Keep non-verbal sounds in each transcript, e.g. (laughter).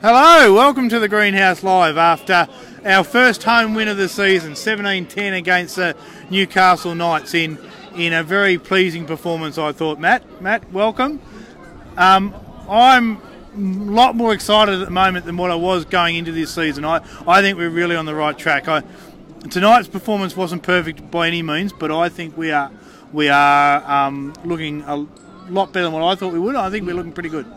Hello, welcome to the Greenhouse Live after our first home win of the season, 17-10 against the Newcastle Knights in in a very pleasing performance. I thought, Matt. Matt, welcome. Um, I'm a lot more excited at the moment than what I was going into this season. I, I think we're really on the right track. I, tonight's performance wasn't perfect by any means, but I think we are we are um, looking a lot better than what I thought we would. I think we're looking pretty good.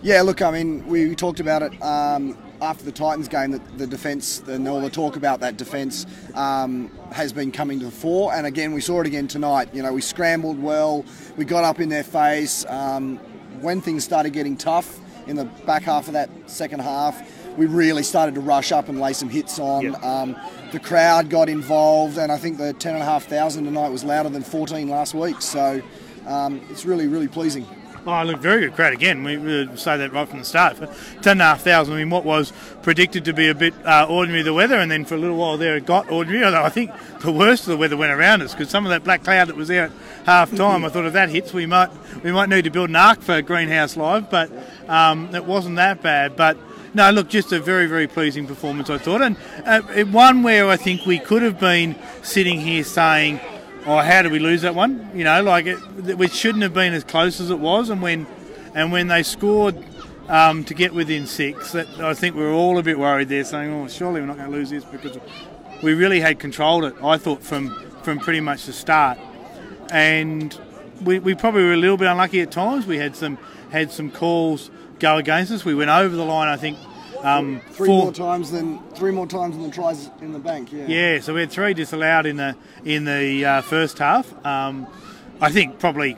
Yeah, look, I mean, we talked about it um, after the Titans game that the defence and all the talk about that defence um, has been coming to the fore. And again, we saw it again tonight. You know, we scrambled well, we got up in their face. Um, when things started getting tough in the back half of that second half, we really started to rush up and lay some hits on. Yep. Um, the crowd got involved, and I think the 10,500 tonight was louder than 14 last week. So um, it's really, really pleasing. Oh, look, very good crowd again. We we say that right from the start. For ten and a half thousand, I mean, what was predicted to be a bit uh, ordinary the weather, and then for a little while there it got ordinary. Although I think the worst of the weather went around us because some of that black cloud that was there at half time, I thought if that hits, we might we might need to build an ark for Greenhouse Live, but um, it wasn't that bad. But no, look, just a very, very pleasing performance, I thought, and uh, one where I think we could have been sitting here saying, "Oh, how did we lose that one?" You know, like it, it shouldn't have been as close as it was, and when and when they scored um, to get within six, that I think we were all a bit worried there, saying, "Oh, surely we're not going to lose this," because we really had controlled it. I thought from from pretty much the start, and we, we probably were a little bit unlucky at times. We had some had some calls go against us. We went over the line, I think. Um, Three four- more times than three more times than the tries in the bank. Yeah. yeah, so we had three disallowed in the in the uh, first half. Um, I think probably,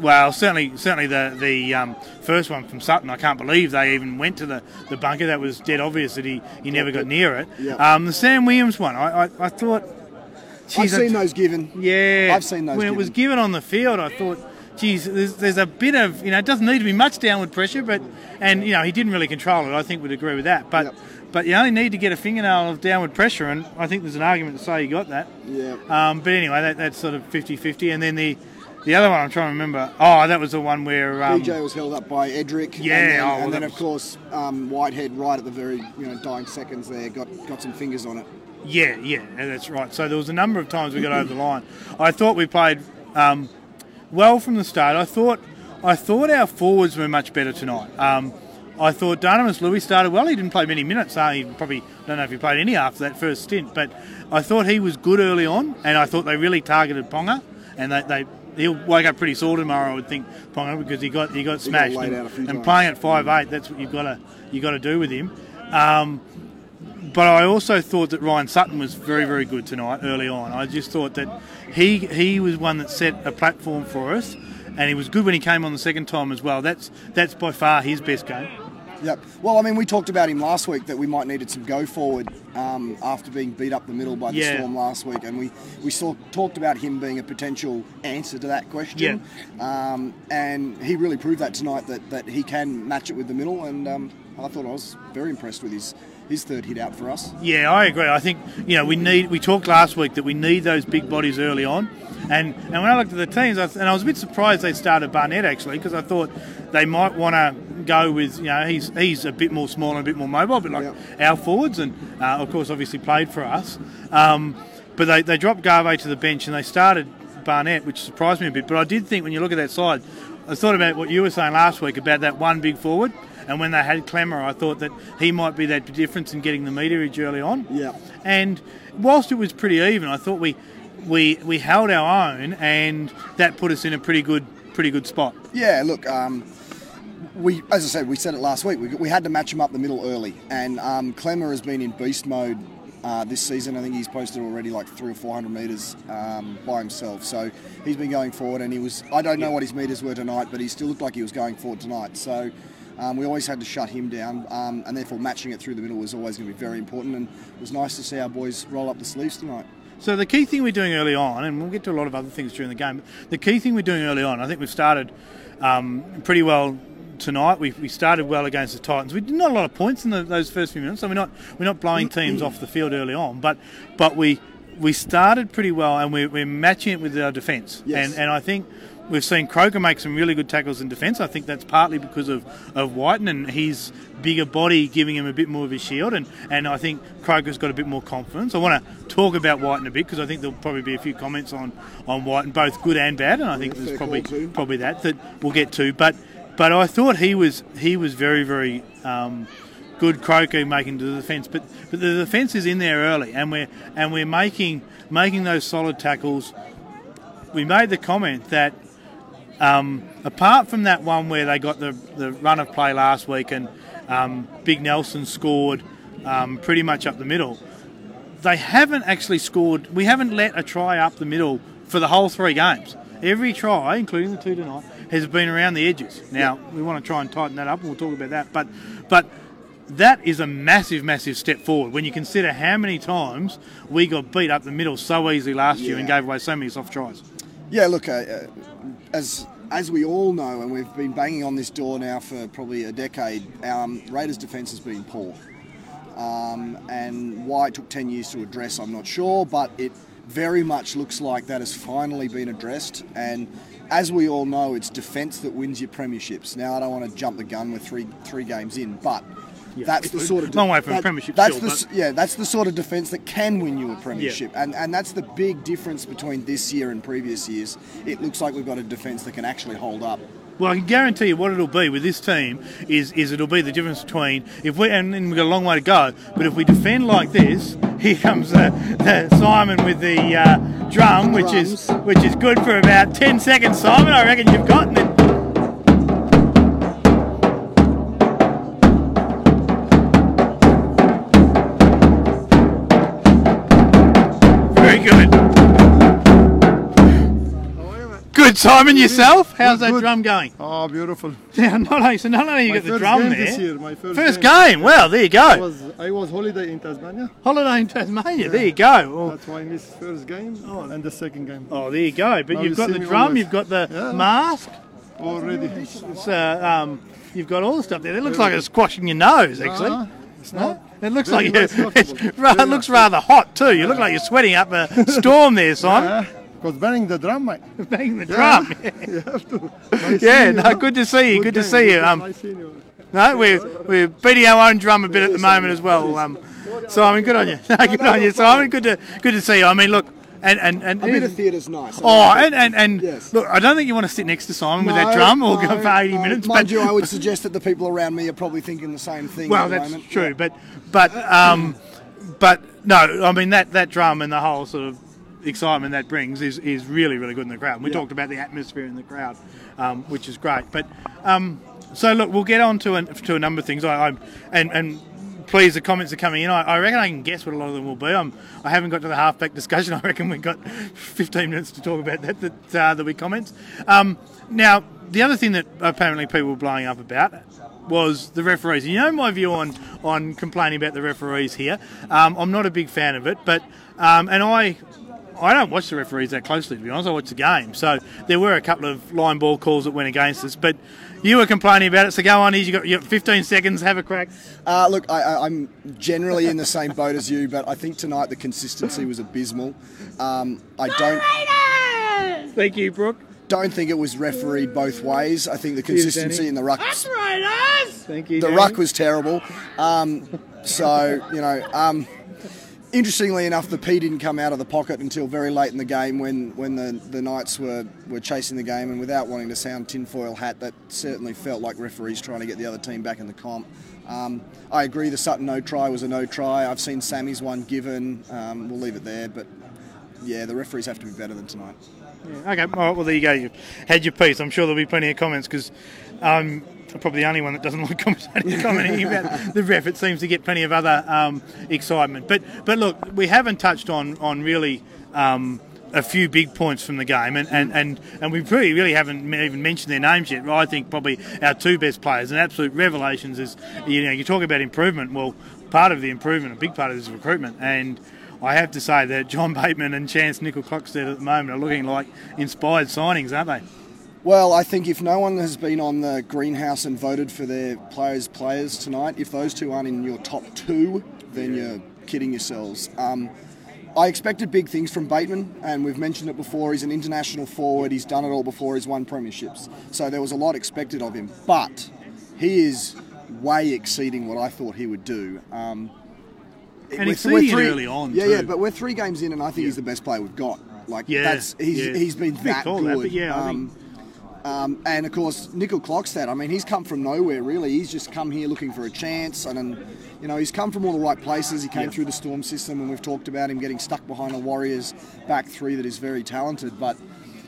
well, certainly certainly the the um, first one from Sutton. I can't believe they even went to the, the bunker. That was dead obvious that he, he never got near it. Yeah. Um, the Sam Williams one, I I, I thought. I've geez, I- seen those given. yeah, I've seen those When it was given. given on the field, I thought, geez, there's, there's a bit of you know, it doesn't need to be much downward pressure, but and you know, he didn't really control it. I think we'd agree with that. But Yep. but you only need to get a fingernail of downward pressure, and I think there's an argument to say he got that. Yeah. Um, but anyway, that, that's sort of 50-50. and then the the other one I'm trying to remember. Oh, that was the one where um, BJ was held up by Edrick. Yeah, and then, oh, well, and then of was- course um, Whitehead right at the very you know dying seconds there got got some fingers on it. Yeah, yeah, that's right. So there was a number of times we got over the line. I thought we played um, well from the start. I thought I thought our forwards were much better tonight. Um, I thought Dunamis Lui started well. He didn't play many minutes. Uh, he probably don't know if he played any after that first stint, but I thought he was good early on, and I thought they really targeted Ponga, and they. they He'll wake up pretty sore tomorrow, I would think, Ponga, because he got he got smashed. laid and out a few and playing at five eight, that's what you've got to you got to do with him. Um, but I also thought that Ryan Sutton was very, very good tonight early on. I just thought that he he was one that set a platform for us, and he was good when he came on the second time as well. That's that's by far his best game. Yep. Well, I mean, we talked about him last week that we might needed some go forward um, after being beat up the middle by the Yeah. Storm last week, and we we saw, talked about him being a potential answer to that question. Um, and he really proved that tonight that, that he can match it with the middle, and um, I thought I was very impressed with his his third hit out for us. Yeah, I agree. I think you know we need. We talked last week that we need those big bodies early on, and and when I looked at the teams, I, and I was a bit surprised they started Barnett actually because I thought they might want to go with you know he's he's a bit more small and a bit more mobile, a bit like Yeah. our forwards, and uh, of course obviously played for us. Um, but they they dropped Garvey to the bench and they started Barnett, which surprised me a bit. But I did think when you look at that side, I thought about what you were saying last week about that one big forward. And when they had Klemmer, I thought that he might be that difference in getting the meterage early on. Yeah. And whilst it was pretty even, I thought we we we held our own, and that put us in a pretty good pretty good spot. Yeah, look, um, we as I said, we said it last week. We, we had to match him up the middle early, and um, Klemmer has been in beast mode uh, this season. I think he's posted already like three or four hundred meters um, by himself. So he's been going forward, and he was. I don't know what his meters were tonight, but he still looked like he was going forward tonight. So. Um, we always had to shut him down, um, and therefore matching it through the middle was always going to be very important. And it was nice to see our boys roll up the sleeves tonight. So the key thing we're doing early on, and we'll get to a lot of other things during the game. But the key thing we're doing early on, I think we've started um, pretty well tonight. We, we started well against the Titans. We did not a lot of points in the, those first few minutes, so we're not we're not blowing teams off the field early on. But but we we started pretty well, and we're, we're matching it with our defence. Yes. And and I think we've seen Croker make some really good tackles in defence. I think that's partly because of, of Wighton and his bigger body giving him a bit more of a shield, and, and I think Croker's got a bit more confidence. I want to talk about Wighton a bit because I think there'll probably be a few comments on on Wighton, both good and bad, and I think there's probably probably that that we'll get to. But but I thought he was he was very very. Um, good Croker making the defence, but but the defence is in there early, and we're and we're making making those solid tackles. We made the comment that um, apart from that one where they got the, the run of play last week and um, Big Nelson scored um, pretty much up the middle, they haven't actually scored. We haven't let a try up the middle for the whole three games. Every try, including the two tonight, has been around the edges. Now we want to try and tighten that up, and we'll talk about that. But but that is a massive, massive step forward when you consider how many times we got beat up the middle so easily last yeah. year and gave away so many soft tries. Yeah, look, uh, uh, as as we all know, and we've been banging on this door now for probably a decade, um, Raiders' defence has been poor. Um, and why it took 10 years to address, I'm not sure, but it very much looks like that has finally been addressed. And as we all know, it's defence that wins your premierships. Now, I don't want to jump the gun with three three games in, but yeah. That's the sort of de- long way from that, premiership. That's still, the yeah. That's the sort of defence that can win you a premiership, yeah. and and that's the big difference between this year and previous years. It looks like we've got a defence that can actually hold up. Well, I can guarantee you what it'll be with this team is is it'll be the difference between if we and, and we've got a long way to go, but if we defend like this, (laughs) here comes uh, Simon with the uh, drum, which is which is good for about ten seconds. Simon, I reckon you've got. And Good, Simon. Yourself? How's good, that good. drum going? Oh, beautiful. Yeah, not only so not only you my got the drum there. This year, my first, first game. game. Well, there you go. I was, I was holiday in Tasmania. Holiday in Tasmania. Yeah. There you go. That's why I missed first game oh. and the second game. Oh, there you go. But now you've got the drum. Always. You've got the yeah. mask. Already. It's, uh, um, you've got all the stuff there. It looks like it's squashing your nose, actually. Uh-huh. It's not. It looks like you, (laughs) it looks rather hot too. You look like you're sweating up a (laughs) storm there, Simon. Because banging the drum, mate. (laughs) banging the drum. (laughs) you have to. (laughs) yeah, no, good to see you. Good, good to see you. Um, no, we're we're beating our own drum a bit at the moment as well. Um, Simon, good on you. good on you, Simon. Good to good to see you. I mean, look. And, and, and a bit of theatre's nice. Oh, and, and, and yes. look, I don't think you want to sit next to Simon no, with that drum or no, go for 80 no. minutes. Mind but, you, I would suggest that the people around me are probably thinking the same thing. Well, that's moment. true, yeah. but but um, but no, I mean that that drum and the whole sort of excitement that brings is, is really, really good in the crowd. we talked about the atmosphere in the crowd, um, which is great. But um, so look, we'll get on to a, to a number of things. I, I and and please, the comments are coming in. I, I, reckon I can guess what a lot of them will be. I'm, I haven't got to the halfback discussion. (laughs) I reckon we've got 15 minutes to talk about that. That uh, there'll be comments. Um, now, the other thing that apparently people were blowing up about was the referees. You know my view on on complaining about the referees here. Um, I'm not a big fan of it, but um, and I I don't watch the referees that closely, to be honest. I watch the game. So there were a couple of line ball calls that went against us, but you were complaining about it. So go on, you got, you got 15 seconds, have a crack. Uh, look, I, am generally in the same boat as you, but I think tonight the consistency was abysmal. Um, I don't. Thank you, Brooke. Don't think it was refereed both ways. I think the consistency in the ruck. That's right, Thank you. The Danny. ruck was terrible. Um, so you know. Um, interestingly enough, the P didn't come out of the pocket until very late in the game when, when the, the Knights were, were chasing the game. And without wanting to sound tinfoil hat, that certainly felt like referees trying to get the other team back in the comp. Um, I agree the Sutton no try was a no try. I've seen Sammy's one given. Um, we'll leave it there. But yeah, the referees have to be better than tonight. Yeah, okay, all right, well, there you go. You've had your piece. I'm sure there'll be plenty of comments because um, probably the only one that doesn't like (laughs) commentating, (laughs) commenting about the ref. It seems to get plenty of other um, excitement. But but look, we haven't touched on on really. Um, a few big points from the game, and, and, and, and we really, really haven't even mentioned their names yet. I think probably our two best players and absolute revelations is, you know, you talk about improvement. Well, part of the improvement, a big part of this is recruitment, and I have to say that John Bateman and Charnze Nicoll-Klokstad at the moment are looking like inspired signings, aren't they? Well, I think if no one has been on the greenhouse and voted for their players' players tonight, if those two aren't in your top two, then you're kidding yourselves. Um, I expected big things from Bateman, and we've mentioned it before. He's an international forward. He's done it all before. He's won premierships, so there was a lot expected of him. But he is way exceeding what I thought he would do. Um, And we're- exceeding it early on, Yeah, too. yeah, but we're three games in, and I think he's the best player we've got. Like Yeah, that's he's yeah. he's been that good. that, but yeah, I um, um, and of course, Nicoll-Klokstad. I mean, he's come from nowhere. Really, he's just come here looking for a chance, and, and you know, he's come from all the right places. He came Yeah. through the Storm system, and we've talked about him getting stuck behind a Warriors back three that is very talented. But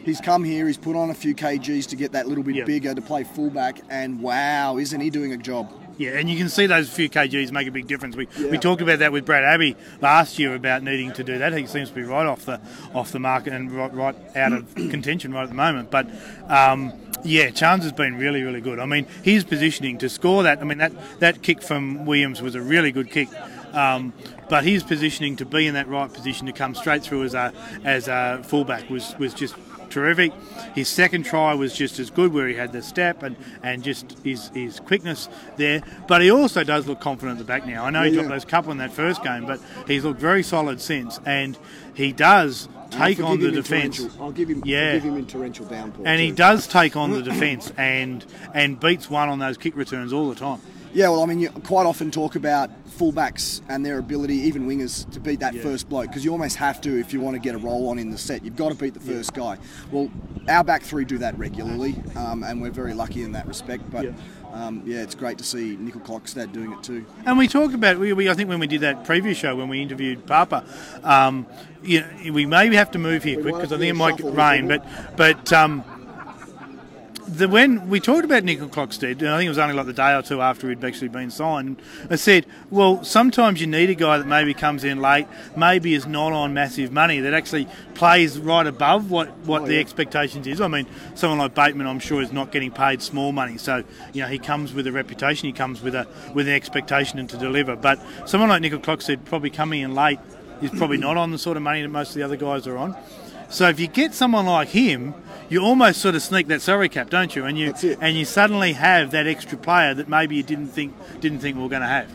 he's come here. He's put on a few kgs to get that little bit Yeah. bigger to play fullback, and wow, isn't he doing a job? Yeah, and you can see those few kgs make a big difference. We, Yeah. we talked about that with Brad Abbey last year about needing to do that. He seems to be right off the off the market and right, right out of (clears throat) contention right at the moment. But um, yeah, Charnze has been really really good. I mean, his positioning to score that. I mean that that kick from Williams was a really good kick. Um, but his positioning to be in that right position to come straight through as a as a fullback was was just terrific. His second try was just as good, where he had the step and, and just his, his quickness there. But he also does look confident at the back now. I know he Yeah, dropped yeah. those couple in that first game, but he's looked very solid since, and he does take on the defence. I'll give him, Yeah. forgive him in torrential downpour. And he does take on the defence and and beats one on those kick returns all the time. Yeah, well, I mean, you quite often talk about fullbacks and their ability, even wingers, to beat that first bloke because you almost have to if you want to get a roll on in the set. You've got to beat the first guy. Well, our back three do that regularly, um, and we're very lucky in that respect. But Yeah. um, yeah, it's great to see Nicoll-Klokstad doing it too. And we talked about we, we I think when we did that preview show when we interviewed Papa, um, you know, we maybe have to move here We quick because I think it might rain. But but um, the when we talked about Nicoll-Klokstad, and I think it was only like the day or two after he'd actually been signed. I said, well, sometimes you need a guy that maybe comes in late, maybe is not on massive money, that actually plays right above what what Oh, the yeah. expectations is. I mean, someone like Bateman, I'm sure, is not getting paid small money, so you know he comes with a reputation, he comes with a with an expectation and to deliver. But someone like Nicoll-Klokstad, probably coming in late, is probably not on the sort of money that most of the other guys are on. So if you get someone like him, you almost sort of sneak that salary cap, don't you? And you and you suddenly have that extra player that maybe you didn't think didn't think we were going to have.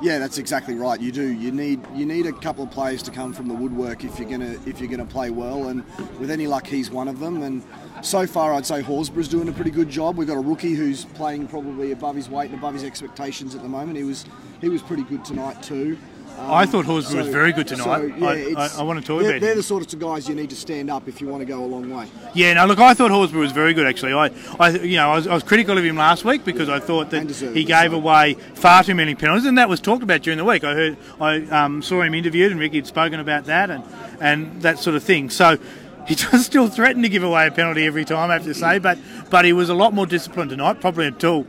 Yeah, that's exactly right. You do. You need you need a couple of players to come from the woodwork if you're gonna if you're gonna play well. And with any luck, he's one of them. And so far, I'd say Horsburgh's doing a pretty good job. We've got a rookie who's playing probably above his weight and above his expectations at the moment. He was he was pretty good tonight too. Um, I thought Horsburgh was very good tonight. so, yeah, I- I- I wanna talk they're, about They're him. the sorts of guys you need to stand up if you want to go a long way. Yeah, no, look, I thought Horsburgh was very good actually. I, I you know, I was, I was critical of him last week because I thought that he gave so. away far too many penalties, and that was talked about during the week. I heard, I um, saw him interviewed, and Ricky had spoken about that and and that sort of thing. So. He (laughs) does still threaten to give away a penalty every time, I have to say, but but he was a lot more disciplined tonight, probably until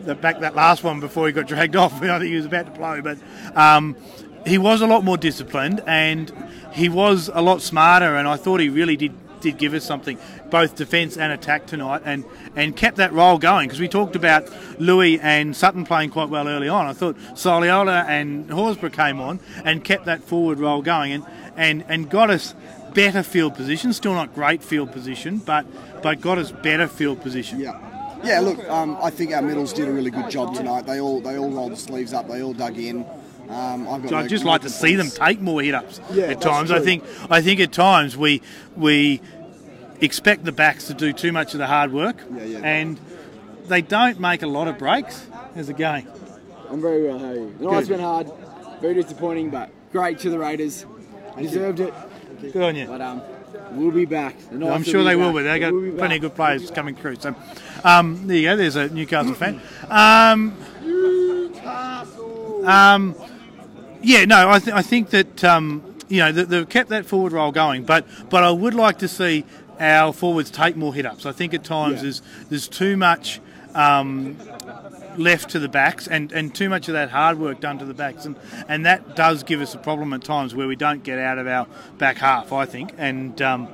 back that last one before he got dragged (laughs) off. I think he was about to blow, but um, he was a lot more disciplined and he was a lot smarter. And I thought he really did did give us something, both defence and attack tonight, and and kept that role going because we talked about Lui and Sutton playing quite well early on. I thought Soliola and Horsburgh came on and kept that forward role going and and and got us better field position. Still not great field position, but but got us better field position. Yeah. Yeah, look, um, I think our middles did a really good job tonight. They all they all rolled the sleeves up. They all dug in. Um, I've got So no- I'd just like to see them take more hit ups Yeah, at that's times. I think I think at times we we expect the backs to do too much of the hard work, Yeah, yeah. and they don't make a lot of breaks as a game. I'm very well, how are you? The night's been hard, very disappointing, but great to the Raiders. I deserved it, Good on you. but um, we'll be back. The I'm sure they will be. They got We'll be plenty of good players coming through. So um, there you go. There's a Newcastle fan. Um, um, yeah, no, I, th- I think that um, you know they've kept that forward role going, but but I would like to see our forwards take more hit ups. I think at times Yeah. there's there's too much. Um, left to the backs and, and too much of that hard work done to the backs and, and that does give us a problem at times where we don't get out of our back half I think and um,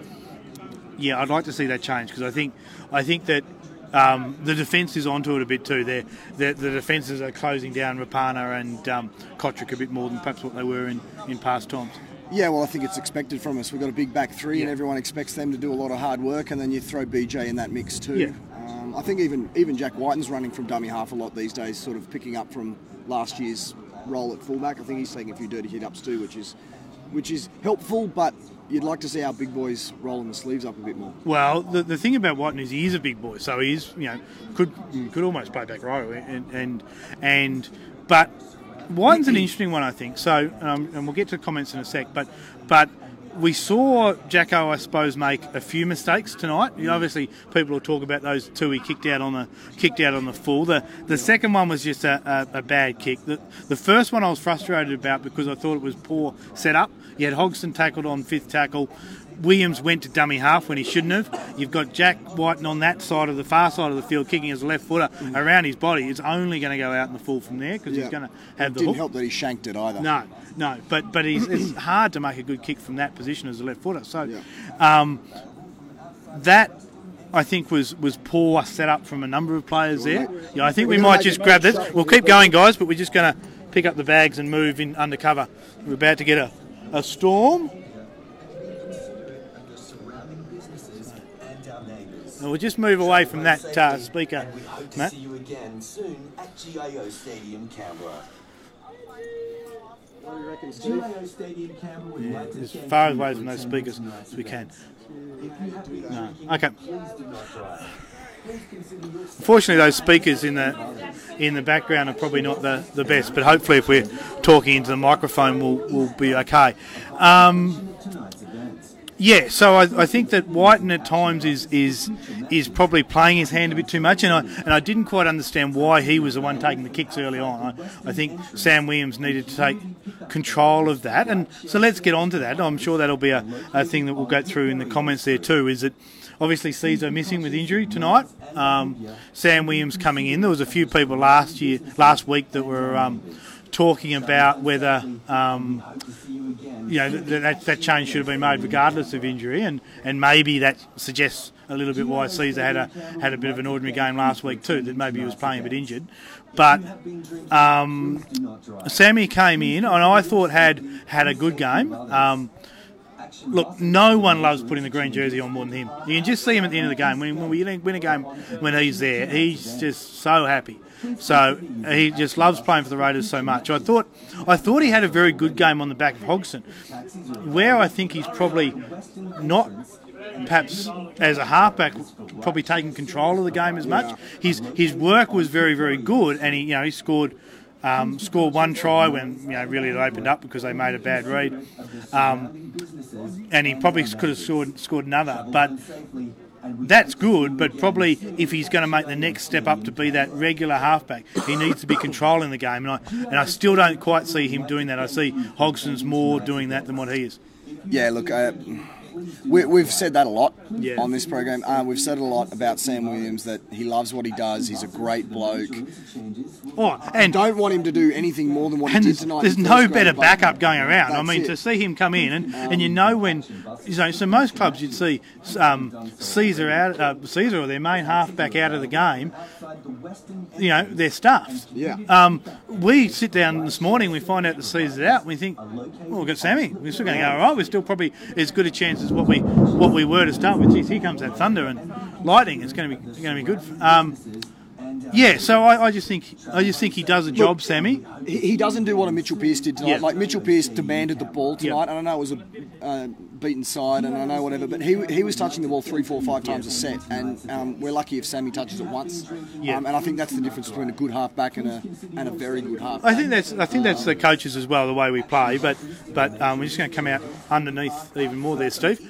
yeah, I'd like to see that change because I think I think that um, the defence is onto it a bit too. They're, they're, the defences are closing down Rapana and um, Cotric a bit more than perhaps what they were in, in past times. Yeah, well, I think it's expected from us. We've got a big back three, and everyone expects them to do a lot of hard work, and then you throw BJ in that mix too. Yeah. Um, I think even even Jack Wighton's running from dummy half a lot these days, sort of picking up from last year's role at fullback. I think he's taking a few dirty hit ups too, which is which is helpful, but you'd like to see our big boys rolling the sleeves up a bit more. Well, the, the thing about Wighton is he is a big boy, so he's you know could could almost play back row and and and but Wighton's an interesting one, I think. So um, and we'll get to comments in a sec, but but. We saw Jacko, I suppose, make a few mistakes tonight. You know, obviously, people will talk about those two he kicked out on the kicked out on the full. The the second one was just a, a, a bad kick. The, the first one I was frustrated about because I thought it was poor setup. You had Hodgson tackled on fifth tackle. Williams went to dummy half when he shouldn't have. You've got Jack Wighton on that side of the far side of the field kicking his left footer around his body. It's only going to go out in the full from there because he's going to have the Didn't hook. help that he shanked it either. No, no, but but he's, it's hard to make a good kick from that position as a left footer. So Yeah. um, that I think was was poor setup from a number of players there. Yeah, I think we We're gonna might just grab this. We'll keep going, guys, but we're just going to pick up the bags and move in undercover. We're about to get a, a storm. And we'll just move away from that uh, speaker, We hope to Matt. see you again soon at GIO Stadium, Canberra. GIO Stadium, Canberra would like to As far away for from those speakers as we can. event. If you have been No. Okay. please do not drive. Please consider your Fortunately, those speakers in the in the background are probably not the, the best, but hopefully, if we're talking into the microphone, we'll, we'll be okay. Um, yeah, so I, I think that Wighton at times is is is probably playing his hand a bit too much, and I and I didn't quite understand why he was the one taking the kicks early on. I, I think Sam Williams needed to take control of that, and so let's get on to that. I'm sure that'll be a, a thing that we'll go through in the comments there too. Is that obviously Sezer missing with injury tonight? Um, Sam Williams coming in. There was a few people last year, last week that were. Um, Talking about whether um, you know, th- that, that change should have been made regardless of injury, and, and maybe that suggests a little bit why Sezer had a had a bit of an ordinary game last week too. That maybe he was playing a bit injured, but um, Sammy came in and I thought had had a good game. Um, Look, no one loves putting the green jersey on more than him. You can just see him at the end of the game. When, when we win a game, when he's there, he's just so happy. So he just loves playing for the Raiders so much. I thought, I thought he had a very good game on the back of Hodgson. Where I think he's probably not, perhaps as a halfback, probably taking control of the game as much. His his work was very very good, and he you know he scored. Um, scored one try when you know really it opened up because they made a bad read, um, and he probably could have scored scored another. But that's good. But probably if he's going to make the next step up to be that regular halfback, he needs to be controlling the game. And I and I still don't quite see him doing that. I see Hodgson's more doing that than what he is. Yeah, look, uh, we, we've said that a lot Yeah. on this program. Uh, we've said a lot about Sam Williams that he loves what he does. He's a great bloke. Oh, and Don't want him to do anything more than what he did tonight. there's no better backup going around. I mean, it. to see him come in and, and you know when you know, so most clubs you'd see um, Sezer out, uh, Sezer or their main halfback out of the game. You know they're stuffed. Yeah. Um, we sit down this morning, we find out that Sezer's out, and we think, well, we've got Sammy. We're still going to go all right. We're still probably as good a chance as what we what we were to start with. Geez, here comes that thunder and lightning. It's going to be going to be good. Um, yeah, so I, I just think I just think he does a job, Sammy. he, he doesn't do what a Mitchell Pearce did tonight. Yeah. Like Mitchell Pearce demanded the ball tonight, and I know it was a uh, beaten side, and I know whatever, but he he was touching the ball three, four, five times a set, and um, we're lucky if Sammy touches it once. Yeah. Um, and I think that's the difference between a good halfback and a and a very good half. I think that's I think that's the coaches as well, the way we play. But but um, we're just going to come out underneath even more there, Steve.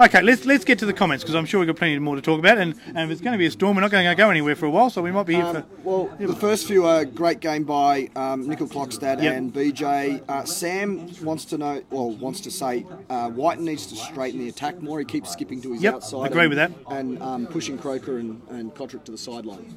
Okay, let's let's get to the comments because I'm sure we've got plenty more to talk about. And, and if it's going to be a storm, we're not going to go anywhere for a while, so we might be here Um, for. well, the first few are great game by um, Nicoll-Klokstad Yep. and BJ. Uh, Sam wants to know, well, wants to say, uh, Wighton needs to straighten the attack more. He keeps skipping to his Yep, outside. agree and, with that. And um, pushing Croker and, and Cotric to the sideline.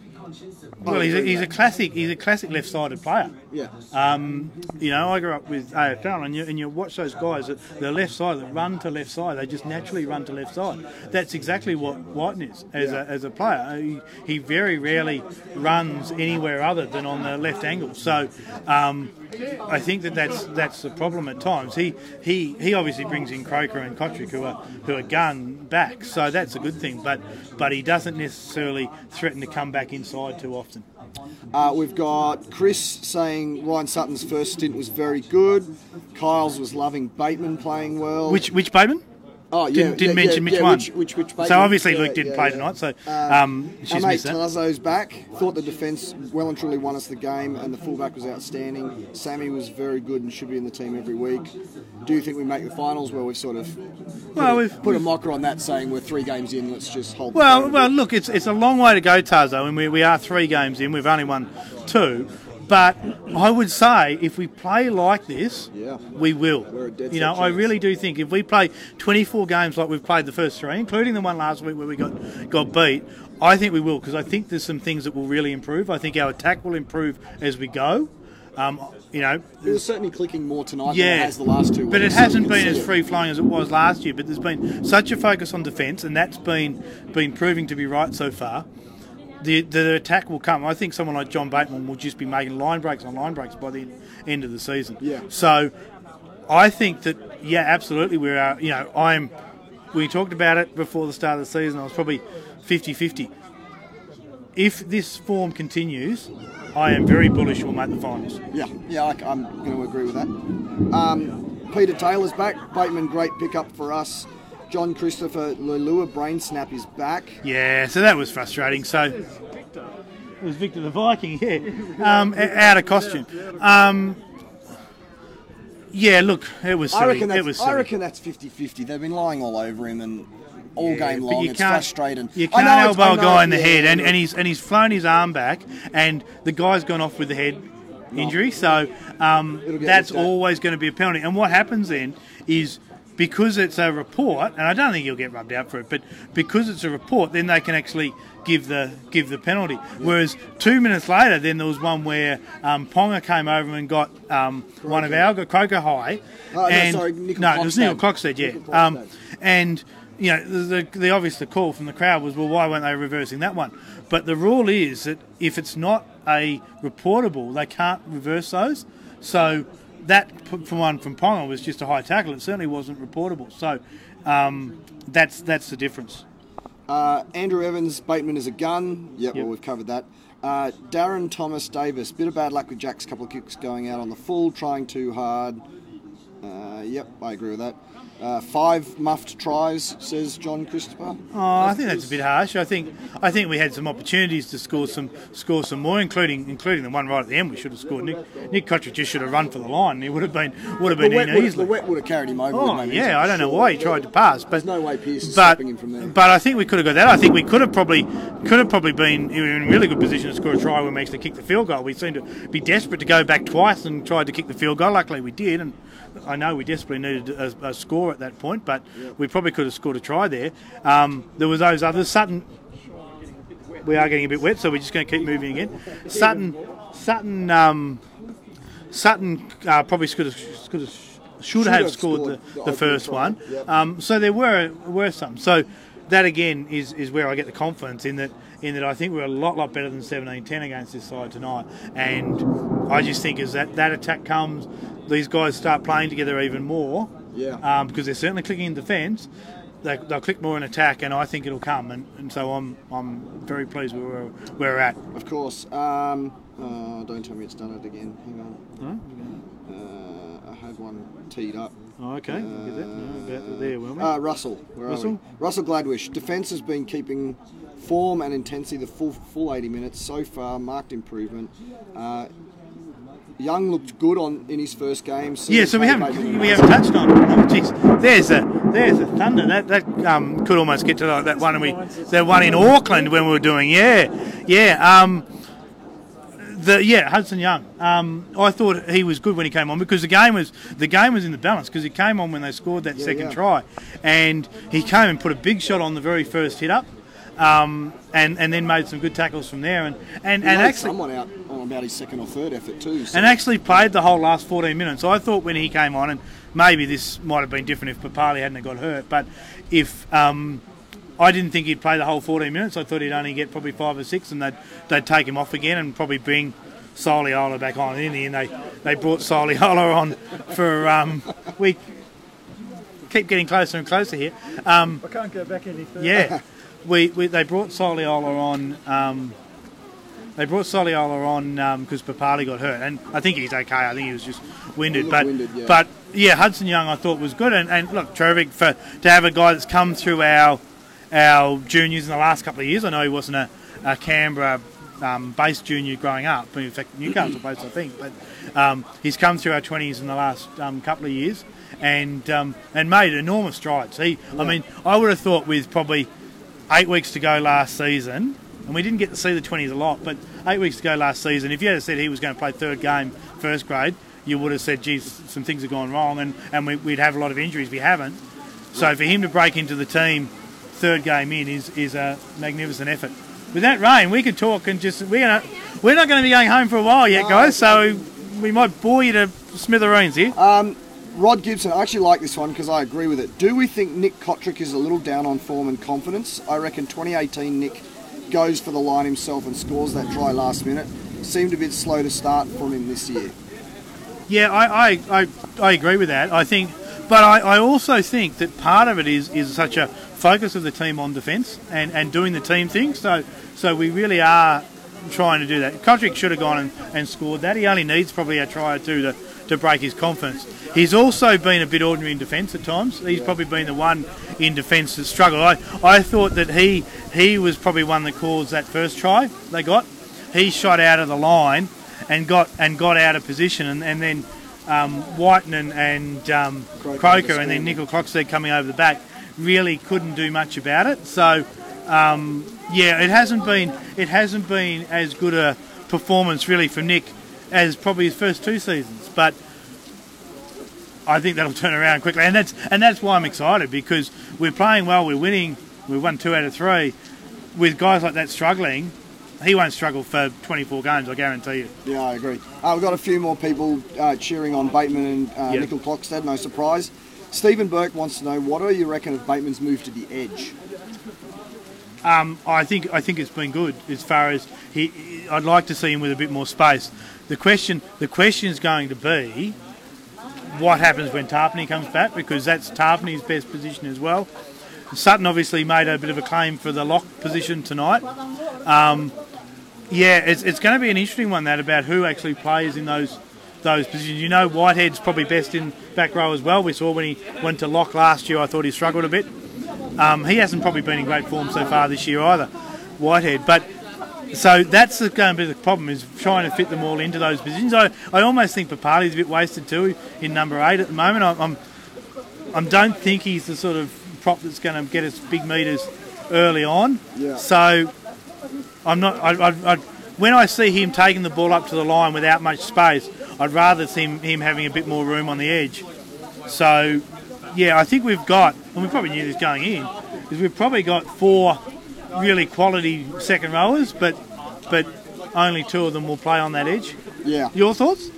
Well, he's a, he's a classic he's a classic left-sided player. Yeah. Um, you know, I grew up with AFL, and you, and you watch those guys that the left side that run to left side. They just naturally run to left side. That's exactly what Wighton is as, Yeah. a, as a player. He, he very rarely runs anywhere other than on the left angle. So um, I think that that's that's the problem at times. He he he obviously brings in Croker and Cotric who are who are gun backs, so that's a good thing. But but he doesn't necessarily threaten to come back inside too often. Uh, we've got Chris saying Ryan Sutton's first stint was very good. Kyle's was loving Bateman playing well. Which which Bateman? Oh yeah, Didn't, didn't yeah, mention yeah, which one. Which, which, which so obviously Luke didn't play tonight. So um, Our she's mate. Tazo's back. Thought the defence well and truly won us the game, and the fullback was outstanding. Sammy was very good and should be in the team every week. Do you think we make the finals? Well, we've sort of Well, we've put a mocker on that, saying we're three games in. Let's just hold. Well, well, look, it's it's a long way to go, Tazo, and we, we are three games in. We've only won two, but I would say if we play like this, Yeah. we will. We're a dead you know, I really do think if we play 24 games like we've played the first three, including the one last week where we got got beat, I think we will because I think there's some things that will really improve. I think our attack will improve as we go. Um, you know, it was certainly clicking more tonight than yeah, it has the last two. But it hasn't can been as free flowing as it was last year. But there's been such a focus on defence, and that's been been proving to be right so far. The, the attack will come. I think someone like John Bateman will just be making line breaks on line breaks by the end of the season. Yeah. So I think that yeah, absolutely. We are. You know, I'm. We talked about it before the start of the season. I was probably 50-50. If this form continues, I am very bullish we'll make the finals. Yeah, yeah, I, I'm going to agree with that. Um, Peter Taylor's back. Bateman, great pickup for us. John Christopher Lulua Brain Snap is back. Yeah, so that was frustrating. So it was Victor the Viking, yeah, (laughs) um, out of costume. Um, yeah, look, it was silly. I reckon that's, it was I reckon that's 50-50. They've been lying all over him and all game long. you It's can't, frustrating. You can't know elbow I a know, guy in the yeah, head, and, and he's and he's flown his arm back, and the guy's gone off with the head injury. So um, that's always going to be a penalty. And what happens then is because it's a report, and I don't think he'll get rubbed out for it, but because it's a report, then they can actually give the give the penalty. Whereas two minutes later, then there was one where um, Ponga came over and got um, one of our Croker High, Oh, no, sorry, Nickel no, it was Klokstad. Cockstead, yeah. Um, and you know, the, the, the obvious the call from the crowd was, well, why weren't they reversing that one? But the rule is that if it's not a reportable, they can't reverse those. So that from one from Ponga was just a high tackle. It certainly wasn't reportable. So um, that's that's the difference. Uh, Andrew Evans, Bateman is a gun. Yep, Yep. well, we've covered that. Uh, Darren Thomas Davis, bit of bad luck with Jack's couple of kicks going out on the full, trying too hard. Uh, yep, I agree with that. Uh, five muffed tries, says John Christopher. Oh, I think that's a bit harsh. I think I think we had some opportunities to score some score some more, including including the one right at the end. We should have scored. Nick Nick Cotric just should have run for the line. He would have been would have The been wet, would, easily. the wet would have carried him over. Oh yeah, I don't know why he tried to pass, but There's no way Pearce is but, him from there. But I think we could have got that. I think we could have probably could have probably been in really good position to score a try when we actually kicked the field goal. We seemed to be desperate to go back twice and tried to kick the field goal. Luckily, we did, and I know we desperately needed a, a score at that point, but we probably could have scored a try there. Um, there was those others. Sutton. We are getting a bit wet, so we're just going to keep moving again. Sutton, Sutton, um, Sutton uh, probably could have, could have, should, Should have have scored, scored the, the the first one. yep. Um, so there were were some. So that again is, is where I get the confidence in that in that I think we're a lot lot better than 17-10 against this side tonight. And I just think as that that attack comes, these guys start playing together even more. Yeah. Um, because they're certainly clicking in defence. They, they'll click more in attack, and I think it'll come. And, and so I'm I'm very pleased where, where we're at. Of course. Um, uh, don't tell me it's done it again. Hang on. Uh, I had one teed up. Oh, okay. Get that? No, about there, weren't we? Uh, Russell. Where Russell? Are we? Russell Gladwish. Defence has been keeping form and intensity the full full 80 minutes so far. Marked improvement. Uh, Young looked good on in his first game. Yeah, so we haven't we haven't touched on. Oh, jeez, there's a there's a thunder that that um, could almost get to that, that one we that one in Auckland when we were doing. Yeah, yeah. Um, the yeah Hudson Young. Um, I thought he was good when he came on because the game was the game was in the balance because he came on when they scored that second yeah. try, and he came and put a big shot on the very first hit up. Um, and, and then made some good tackles from there and, and, He and actually someone out on about his second or third effort too. So. and actually played the whole last 14 minutes. So I thought when he came on, and maybe this might have been different if Papalii hadn't got hurt, but if um, I didn't think he'd play the whole 14 minutes, I thought he'd only get probably five or six, and they'd, they'd take him off again and probably bring Soliola back on. And in the end, they, they brought Soliola (laughs) on for um, we keep getting closer and closer here. Um, I can't go back any further. yeah, (laughs) we, we they brought Soliola on um, they brought Soliola on because Papalii got hurt, and I think he's okay. I think he was just winded, but winded, yeah. but yeah, Hudson Young I thought was good, and, and look, terrific for to have a guy that's come through our our juniors in the last couple of years. I know he wasn't a, a Canberra um, based junior growing up, in fact Newcastle based I think, but um, he's come through our twenties in the last um, couple of years. And um, and made enormous strides. He, I mean, I would have thought with probably eight weeks to go last season, and we didn't get to see the 20s a lot, but eight weeks to go last season, if you had said he was going to play third game, first grade, you would have said, geez, some things have gone wrong, and, and we, we'd have a lot of injuries. We haven't. So for him to break into the team third game in is, is a magnificent effort. With that rain, we could talk and just, we're, not, we're not going to be going home for a while yet, guys, so we might bore you to smithereens here. Um, Rod Gibson, I actually like this one because I agree with it. Do we think Nick Cotric is a little down on form and confidence? I reckon 2018 Nick goes for the line himself and scores that try last minute. Seemed a bit slow to start from him this year. Yeah, I, I, I, I agree with that. I think, but I, I also think that part of it is is such a focus of the team on defence and, and doing the team thing. So so we really are trying to do that. Cotric should have gone and, and scored that. He only needs probably a try or two to, to break his confidence. He's also been a bit ordinary in defence at times. He's probably been the one in defence that struggled. I, I thought that he he was probably one that caused that first try they got. He shot out of the line and got and got out of position, and, and then um, Wighton and, and um, Croker Croker, and then Nickel Clockstead coming over the back really couldn't do much about it. So um, yeah, it hasn't been it hasn't been as good a performance really from Nick as probably his first two seasons, but. I think that'll turn around quickly, and that's and that's why I'm excited because we're playing well, we're winning, we've won two out of three. With guys like that struggling, he won't struggle for 24 games, I guarantee you. Yeah, I agree. Uh, we've got a few more people uh, cheering on Bateman and uh, Yeah. Nicoll-Klokstad, no surprise. Stephen Burke wants to know what do you reckon of Bateman's move to the edge? Um, I think I think it's been good as far as he. I'd like to see him with a bit more space. The question the question is going to be what happens when Tapine comes back because that's Tapine's best position as well. Sutton obviously made a bit of a claim for the lock position tonight. Um, yeah, it's, it's going to be an interesting one that about who actually plays in those those positions. You know, Whitehead's probably best in back row as well. We saw when he went to lock last year. I thought he struggled a bit. Um, he hasn't probably been in great form so far this year either, Whitehead. But so that's going to be the problem is trying to fit them all into those positions. I, I almost think Papalii's a bit wasted too in number eight at the moment. I'm, I'm I don't think he's the sort of prop that's going to get us big meters early on. Yeah. So I'm not. I, I, I, when I see him taking the ball up to the line without much space, I'd rather see him, him having a bit more room on the edge. So yeah, I think we've got, and we probably knew this going in, is we've probably got four really quality second rowers, but but only two of them will play on that edge. Yeah. Your thoughts?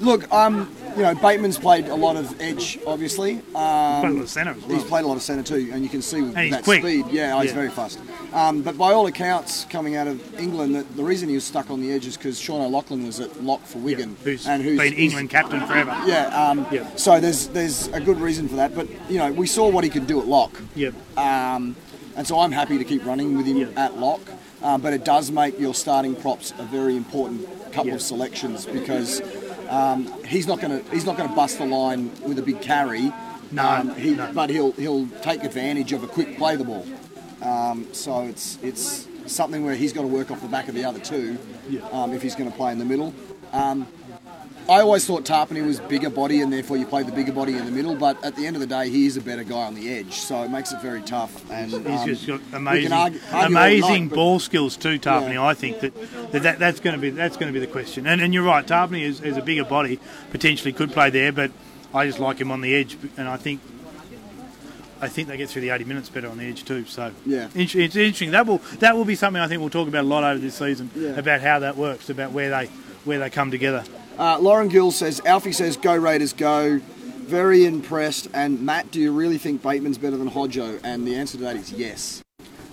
Look, um, you know, Bateman's played a lot of edge, obviously. Um, Played a lot of centre as well. He's played a lot of centre too, and you can see with And that quick. speed. Yeah, he's Yeah. very fast. Um, but by all accounts, coming out of England, that the reason he was stuck on the edge is because Sean O'Loughlin was at lock for Wigan, who's, and who's been England captain forever. Yeah, um, Yeah. So there's there's a good reason for that, but you know we saw what he could do at lock, Yep. um, and so I'm happy to keep running with him Yeah. at lock. Um, but it does make your starting props a very important couple Yeah. of selections because um, he's not going to he's not going to bust the line with a big carry. No, um, he, no. but he'll he'll take advantage of a quick play the ball. Um, so it's it's something where he's got to work off the back of the other two um, if he's going to play in the middle. I always thought Tapine was bigger body and therefore you play the bigger body in the middle, but at the end of the day, he is a better guy on the edge, so it makes it very tough. And He's um, just got amazing, argue- argue amazing night, but- ball skills too, Tapine. Yeah. I think that, that, that that's going to be that's going to be the question. And, and you're right, Tapine is, is a bigger body, potentially could play there, but I just like him on the edge, and I think I think they get through the 80 minutes better on the edge too. So Yeah. Int- it's interesting. That will that will be something I think we'll talk about a lot over this season Yeah. about how that works, about where they where they come together. Uh, Lauren Gill says, Alfie says, go Raiders, go. Very impressed. And Matt, do you really think Bateman's better than Hodjo? And the answer to that is yes.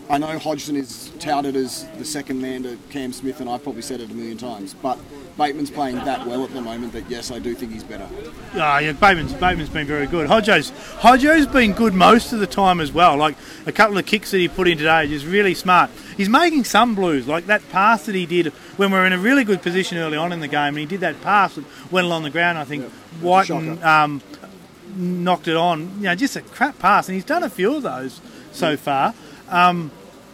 I know Hodgson is touted as the second man to Cam Smith, and I've probably said it a million times. But Bateman's playing that well at the moment that yes, I do think he's better. Ah, yeah, Bateman's, Bateman's been very good. Hodjo's, Hodjo's been good most of the time as well. Like a couple of kicks that he put in today, just really smart. He's making some blues, like that pass that he did when we were in a really good position early on in the game, and he did that pass that went along the ground. I think Wighton um, knocked it on. You know, just a crap pass, and he's done a few of those so far. Um,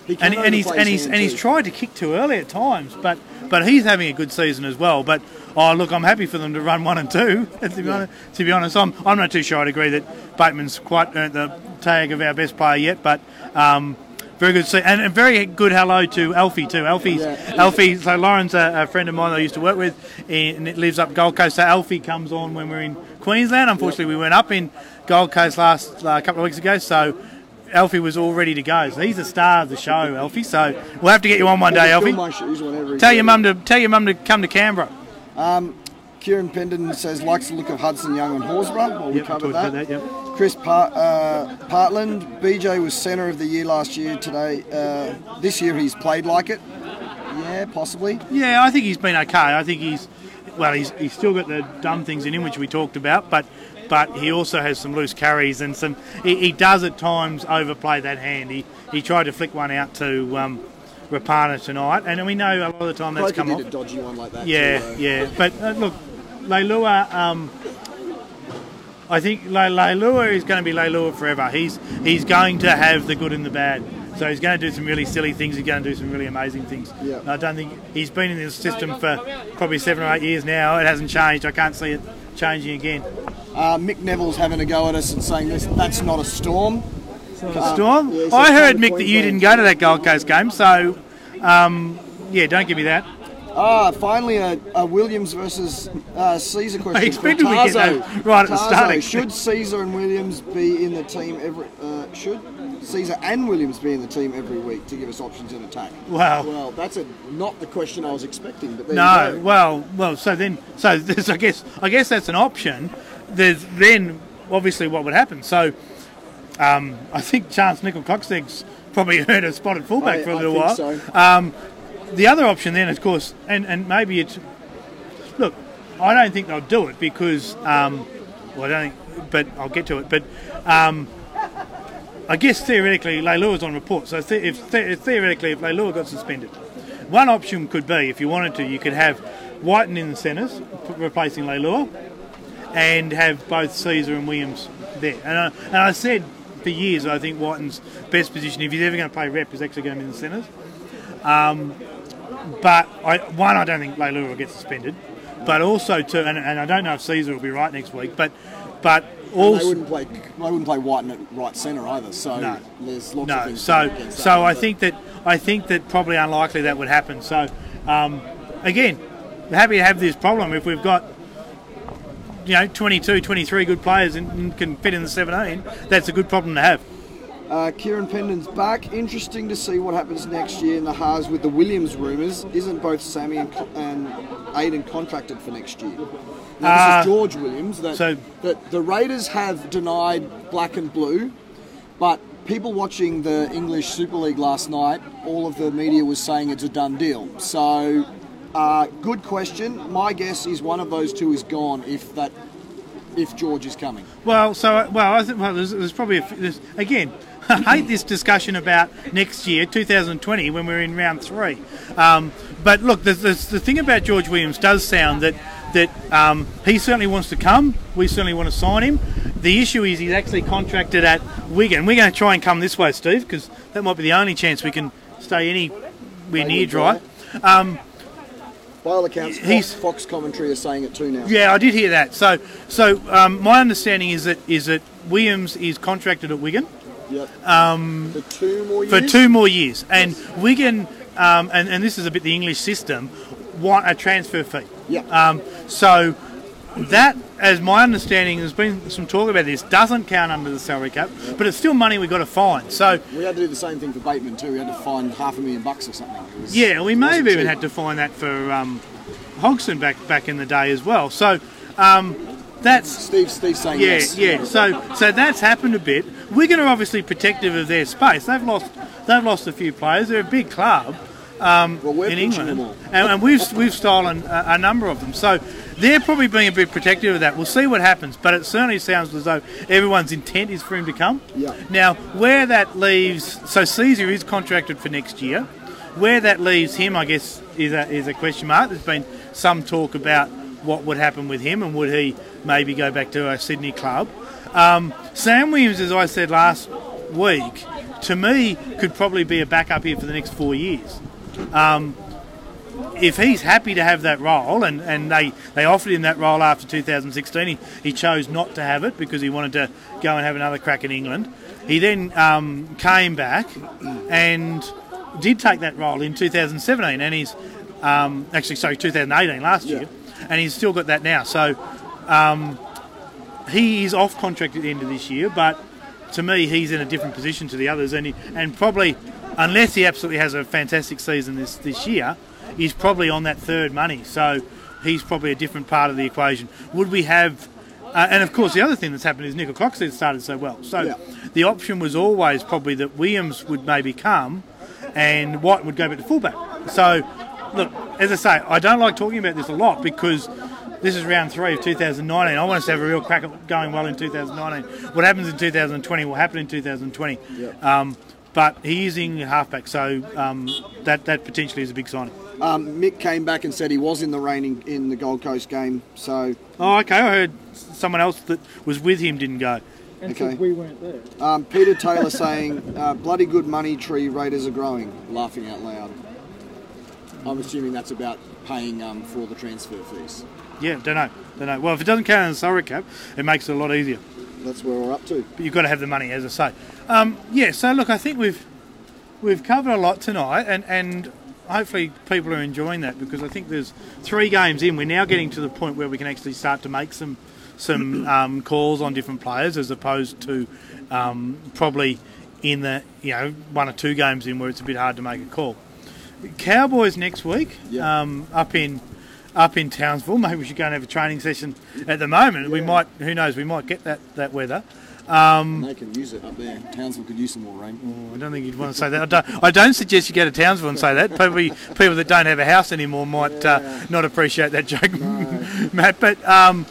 He and, and he's and he's and he's tried to kick too early at times, but but he's having a good season as well. But oh look, I'm happy for them to run one and two. (laughs) To be, honest, to be honest, I'm I'm not too sure. I'd agree that Bateman's quite earned the tag of our best player yet, but. Um, very good, see, and a very good hello to Alfie too. Alfie's Yeah. Alfie. So Lauren's a, a friend of mine that I used to work with, and it lives up Gold Coast. So Alfie comes on when we're in Queensland. Unfortunately, we went up in Gold Coast last uh, couple of weeks ago. So Alfie was all ready to go. So he's the star of the show, Alfie. So we'll have to get you on one day, Alfie. my shoes whenever Tell your mum to tell your mum to come to Canberra. Kieran Pendon says likes the look of Hudson Young and Horsburgh. Well, we Yep, covered that. that, yep. Chris Part, uh, Partland, BJ was centre of the year last year. Today, uh, this year he's played like it. Yeah, possibly. Yeah, I think he's been okay. I think he's well, he's he's still got the dumb things in him which we talked about, but but he also has some loose carries and some. He, he does at times overplay that hand. He he tried to flick one out to um, Rapana tonight, and we know a lot of the time that's come did off. a dodgy one like that. Yeah, too, yeah. But uh, look, Leilua, um, I think Le- Leilua is going to be Leilua forever. He's he's going to have the good and the bad. So he's going to do some really silly things. He's going to do some really amazing things. Yeah. I don't think he's been in this system for probably seven or eight years now. It hasn't changed. I can't see it changing again. Uh, Mick Neville's having a go at us and saying this, that's not a storm. The Storm. yeah, I heard Mick that you didn't go to that Gold Coast game. So um, yeah, don't give me that. Ah, finally a, a Williams versus uh, Sezer question. I expected get that right at the start. Should Sezer and Williams be in the team every? Uh, should Sezer and Williams be in the team every week to give us options in attack? Wow. Well, that's a, not the question I was expecting. But No, well, well. So then, so (laughs) there's, I guess, I guess that's an option. There's then obviously what would happen. So, um, I think Charnze Nicoll-Klokstad's probably (laughs) heard a spotted fullback I- for a little think while. so. Um, the other option then, of course, and and maybe it's look. I don't think they'll do it because, um, well, I don't think, but I'll get to it. But um, I guess theoretically, Leilua's on report. So if the- theoretically, if Leilua got suspended, one option could be, if you wanted to, you could have Wighton in the centres, p- replacing Leilua, and have both Sezer and Williams there. And I, and I said for years, I think Wighton's best position, if he's ever going to play rep, is actually going to be in the centres. Um, but I, one, I don't think Leilua will get suspended. But also, two, and, and I don't know if Sezer will be right next week. But but And they wouldn't play. They wouldn't play Wighton at right centre either. So No. there's lots of No, things. so against that so I think that I think that probably unlikely that would happen. So um, again, happy to have this problem if we've got you know 22, 23 good players and, can fit in the 17. That's a good problem to have. Uh, Kieran Pendon's back. Interesting to see what happens next year in the halves with the Williams rumours. Isn't both Sammy and, and Aidan contracted for next year? Now, this Uh, is George Williams. That, so- that the Raiders have denied black and blue, but people watching the English Super League last night, all of the media was saying it's a done deal. So, uh, good question. My guess is one of those two is gone if that if George is coming. Well, so well, I think well, there's, there's probably a, there's, again. (laughs) I hate this discussion about next year, 2020, when we're in round three. Um, but look, the, the, the thing about George Williams does sound that that um, he certainly wants to come. We certainly want to sign him. The issue is he's actually contracted at Wigan. We're going to try and come this way, Steve, because that might be the only chance we can stay anywhere near dry. Um, By all accounts, He's- Fox, Fox commentary is saying it too now. Yeah, I did hear that. So, so um, my understanding is that is that Williams is contracted at Wigan. Yep. Um, for two more years. for two more years. And Wigan, um, and, and this is a bit the English system, want a transfer fee. Yeah. Um, so that, as my understanding, there's been some talk about this, doesn't count under the salary cap, but it's still money we've got to find. So we had to do the same thing for Bateman too. We had to find half a million bucks or something. Was- yeah, we may have even cheap. had to find that for um, Hodgson back back in the day as well. So um, that's Steve, Steve saying Yeah, yes. yeah. So, so that's happened a bit. We're going to obviously protective of their space. They've lost, they've lost a few players. They're a big club um, Well, in England, and, and we've we've stolen a, a number of them. So they're probably being a bit protective of that. We'll see what happens, but it certainly sounds as though everyone's intent is for him to come. Yeah. Now, where that leaves, so Sezer is contracted for next year. Where that leaves him, I guess, is a, is a question mark. There's been some talk about what would happen with him and would he maybe go back to a Sydney club. Um, Sam Williams, as I said last week, to me could probably be a backup here for the next four years. Um, if he's happy to have that role, and, and they, they offered him that role after 2016, he, he chose not to have it because he wanted to go and have another crack in England. He then um, came back and did take that role in 2017, and he's um, actually sorry 2018 last year, and he's still got that now. So um, he is off contract at the end of this year, but to me he's in a different position to the others, and he, and probably unless he absolutely has a fantastic season this this year, he's probably on that third money. So he's probably a different part of the equation. Would we have? Uh, and of course, the other thing that's happened is Nicoll-Klokstad started so well. So Yeah. the option was always probably that Williams would maybe come, and Wighton would go back to fullback. So, look, as I say, I don't like talking about this a lot because this is round three of 2019. I want us to have a real crack at going well in 2019. What happens in 2020 will happen in 2020. Um, but he is in halfback, so um, that that potentially is a big signing. Um, Mick came back and said he was in the rain in, in the Gold Coast game. So Oh, okay. I heard someone else that was with him didn't go. And Okay. we weren't there. um, Peter Taylor saying, uh, "Bloody good money tree Raiders are growing." Laughing out loud. I'm assuming that's about paying um, for the transfer fees. Yeah, don't know, don't know. Well, if it doesn't count in the salary cap, it makes it a lot easier. That's where we're up to. but you've got to have the money, as I say. Um, yeah, so look, I think we've we've covered a lot tonight, and and hopefully people are enjoying that because I think there's three games in. We're now getting to the point where we can actually start to make some some (clears throat) um, calls on different players, as opposed to um, probably in the you know one or two games in where it's a bit hard to make a call. Cowboys next week, Yeah. um, up in up in Townsville. (laughs) Maybe we should go and have a training session. At the moment, we might. Who knows? We might get that that weather. And they can use it up there. Townsville could use some more rain. I don't think you'd want to say that. I don't, I don't suggest you go to Townsville and say that. Probably people that don't have a house anymore might uh, not appreciate that joke, (laughs) Matt. But um,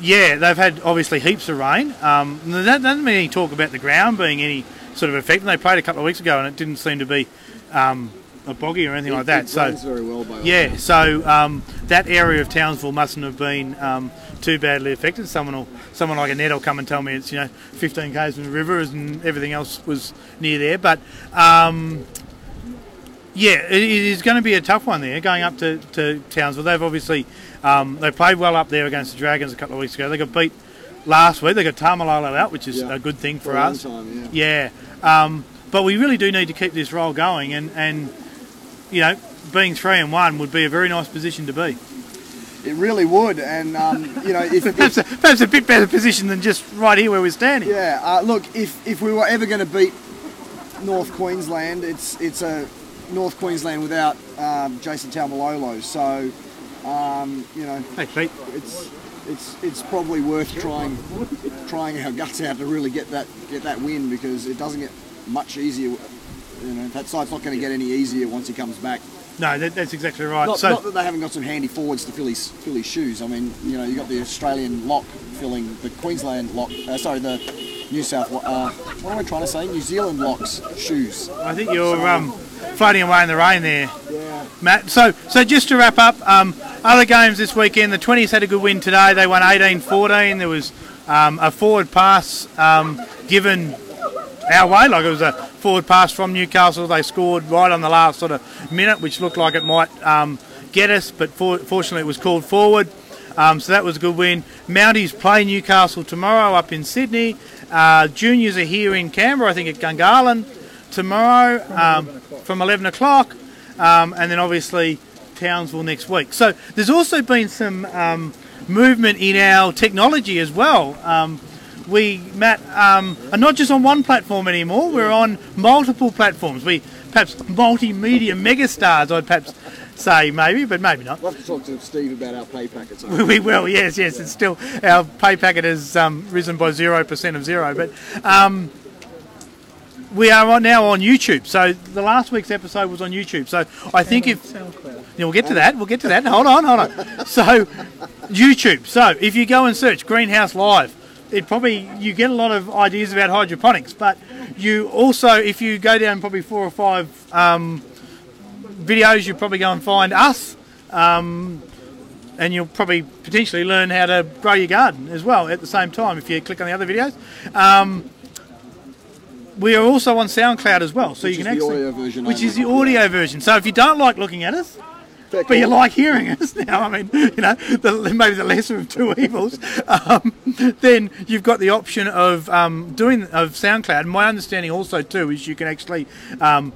yeah, they've had obviously heaps of rain. Um, that doesn't mean any talk about the ground being any sort of effect. And they played a couple of weeks ago, and it didn't seem to be um, a boggy or anything like that. It So very well by yeah, so um, that area of Townsville mustn't have been um, too badly affected. Someone will, someone like a net will come and tell me it's you know 15 k's from the river and everything else was near there. But um, yeah, it, it is going to be a tough one there going up to, to Townsville. They've obviously um, they played well up there against the Dragons a couple of weeks ago. They got beat last week. They got Taumalolo out, which is Yeah. a good thing for, For us. time, yeah. Yeah, um, but we really do need to keep this roll going, and, and you know, being three and one would be a very nice position to be. It really would, and um, you know, if, Perhaps if a, perhaps a bit better position than just right here where we're standing. yeah, uh, look, if if we were ever going to beat North Queensland, it's it's a North Queensland without um, Jason Taumalolo. So, um, you know, Hey, Pete. it's it's it's probably worth trying trying our guts out to really get that get that win because it doesn't get much easier. You know, that side's not going to get any easier once he comes back. No, that, that's exactly right. Not, so not that they haven't got some handy forwards to fill his fill his shoes. I mean, you know, you got the Australian lock filling the Queensland lock. Uh, sorry, the New South. Uh, what am I trying to say? New Zealand locks shoes. I think you're um, floating away in the rain there, Yeah. Matt. So, so just to wrap up, um, other games this weekend. The 20s had a good win today. They won 18-14. There was um, a forward pass um, given our way, like it was a forward pass from Newcastle. They scored right on the last sort of minute, which looked like it might um, get us, but for, fortunately it was called forward. Um, so that was a good win. Mounties play Newcastle tomorrow up in Sydney. Uh, juniors are here in Canberra, I think at Gungahlin tomorrow um, from 11 o'clock. Um, and then obviously Townsville next week. So there's also been some um, movement in our technology as well. We, Matt, um, are not just on one platform anymore. We're on multiple platforms. We perhaps multimedia megastars. I'd perhaps say maybe, but maybe not. We'll have to talk to Steve about our pay packets. (laughs) We will, yes, yes. It's still our pay packet has um, risen by zero percent of zero, but um, we are on, now on YouTube. So the last week's episode was on YouTube. So I think if yeah, we'll get to that. We'll get to that. Hold on, hold on. So YouTube. So if you go and search Greenhouse Live, it probably you get a lot of ideas about hydroponics. But you also, if you go down probably four or five um, videos, you probably go and find us. Um, and you'll probably potentially learn how to grow your garden as well at the same time if you click on the other videos. Um, we are also on SoundCloud as well, so Which you can is the actually, audio version which is the audio version. So if you don't like looking at us, but you like hearing us (laughs) now, I mean, you know, the, maybe the lesser of two evils, um, then you've got the option of um, doing of SoundCloud. My understanding also too is you can actually um,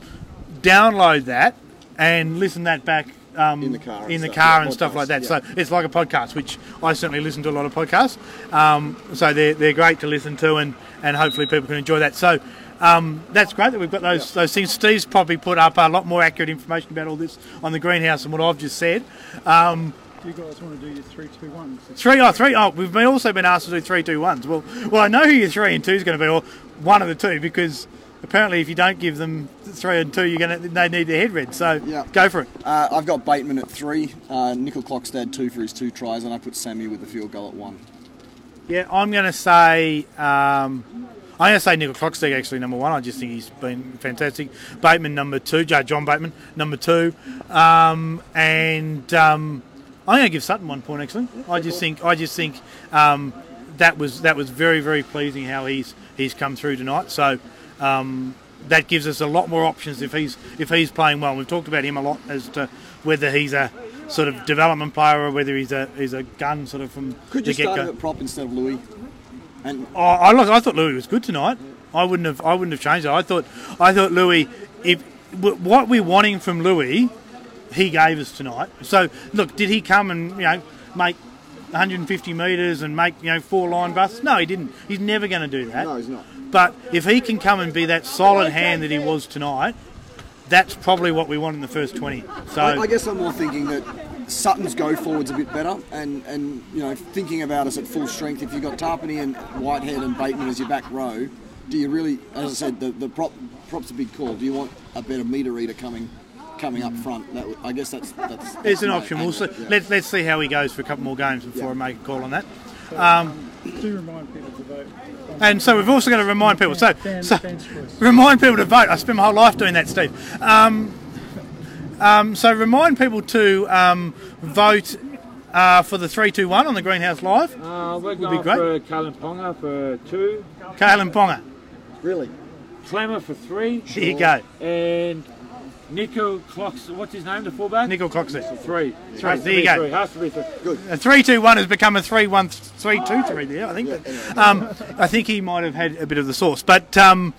download that and listen that back. Um, In the car and in the stuff, car yeah, and stuff like that. podcast, So it's like a podcast, which I certainly listen to a lot of podcasts. Um, so they're, they're great to listen to, and, and hopefully people can enjoy that. So um, that's great that we've got those those things. Steve's probably put up a lot more accurate information about all this on the greenhouse than what I've just said. Um, Do you guys want to do your three two ones? Three oh three oh we've been also been asked to do three, two, ones. Well, well, I know who your three and two is going to be, or one of the two, because apparently if you don't give them three and two, you're going to they need their head read. So Yeah. go for it. Uh, I've got Bateman at three, uh, Nicoll-Klokstad two for his two tries, and I put Sammy with the field goal at one. Yeah, I'm going to say. Um, I'm going to say Nicoll-Klokstad actually number one. I just think he's been fantastic. Bateman number two, John Bateman number two, um, and um, I'm going to give Sutton one point actually. I just think I just think um, that was that was very very pleasing how he's he's come through tonight. So um, that gives us a lot more options if he's if he's playing well. We've talked about him a lot as to whether he's a sort of development player or whether he's a he's a gun sort of from Could the you start at prop instead of Lui? And Oh, I look, I thought Lui was good tonight. I wouldn't have I wouldn't have changed it. I thought I thought Lui if what we're wanting from Lui, he gave us tonight. So look, did he come and you know make 150 metres and make you know four line busts? No, he didn't. He's never going to do that. no, he's not. But if he can come and be that solid hand that he was tonight, that's probably what we want in the first 20. So I, I guess I'm more thinking that Sutton's go forward's a bit better, and, and you know thinking about us at full strength. If you've got Tapine and Whitehead and Bateman as your back row, do you really, as I said, the, the prop prop's a big call. Do you want a better meter reader coming coming up front? That would- I guess that's that's. it's that's an my option. We'll see. yeah. Let's let's see how he goes for a couple more games before Yeah. I make a call on that. Do remind people to vote. And so we've also got to remind people. So, so remind people to vote. I spent my whole life doing that, Steve. Um, um, so remind people to um, vote uh, for the three, two, one on the Greenhouse Live. Uh, we're be great. for Kalyn Ponga for two, Kalyn Ponga. Really, Klemmer for three, There you go. and Nico Clocks. What's his name? The fullback. Nickel Coxey. Three. Three. Has to There you go. Three. Has to be three. A three, two, one has become a three, one, three, two, three. There, I think. But, um, I think he might have had a bit of the sauce, but. Um,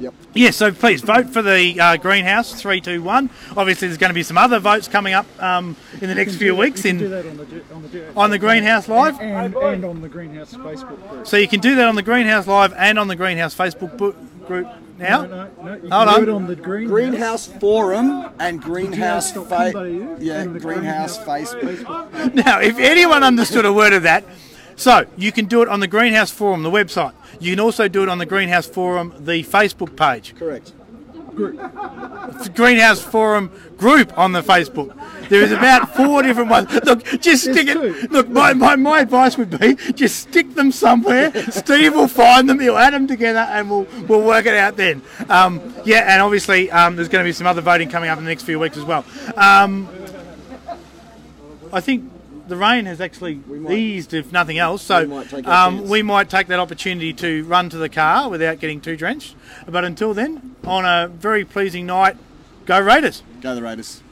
Yep. Yeah, so please vote for the uh, greenhouse three two one. Obviously, there's going to be some other votes coming up um, in the next few weeks You can do in that on the on the, du- on the greenhouse live. and, and on the greenhouse Facebook group. So you can do that on the greenhouse live and on the greenhouse Facebook bu- group now. No, no, no. You Hold can on. it on the greenhouse. Greenhouse Forum and Greenhouse Greenhouse.com.au fa- yeah, and the Greenhouse Greenhouse Facebook. Now, if anyone understood a word of that, so you can do it on the Greenhouse Forum, the website. You can also do it on the Greenhouse Forum, the Facebook page. Correct. Greenhouse Forum group on the Facebook. There is about four different ones. Look, just stick it. Look, my, my, my advice would be just stick them somewhere. Steve will find them. He'll add them together, and we'll we'll work it out then. Um, yeah, and obviously um, there's going to be some other voting coming up in the next few weeks as well. Um, I think the rain has actually might- eased, if nothing else. So we might um, we might take that opportunity to run to the car without getting too drenched. But until then, on a very pleasing night, go Raiders. Go the Raiders.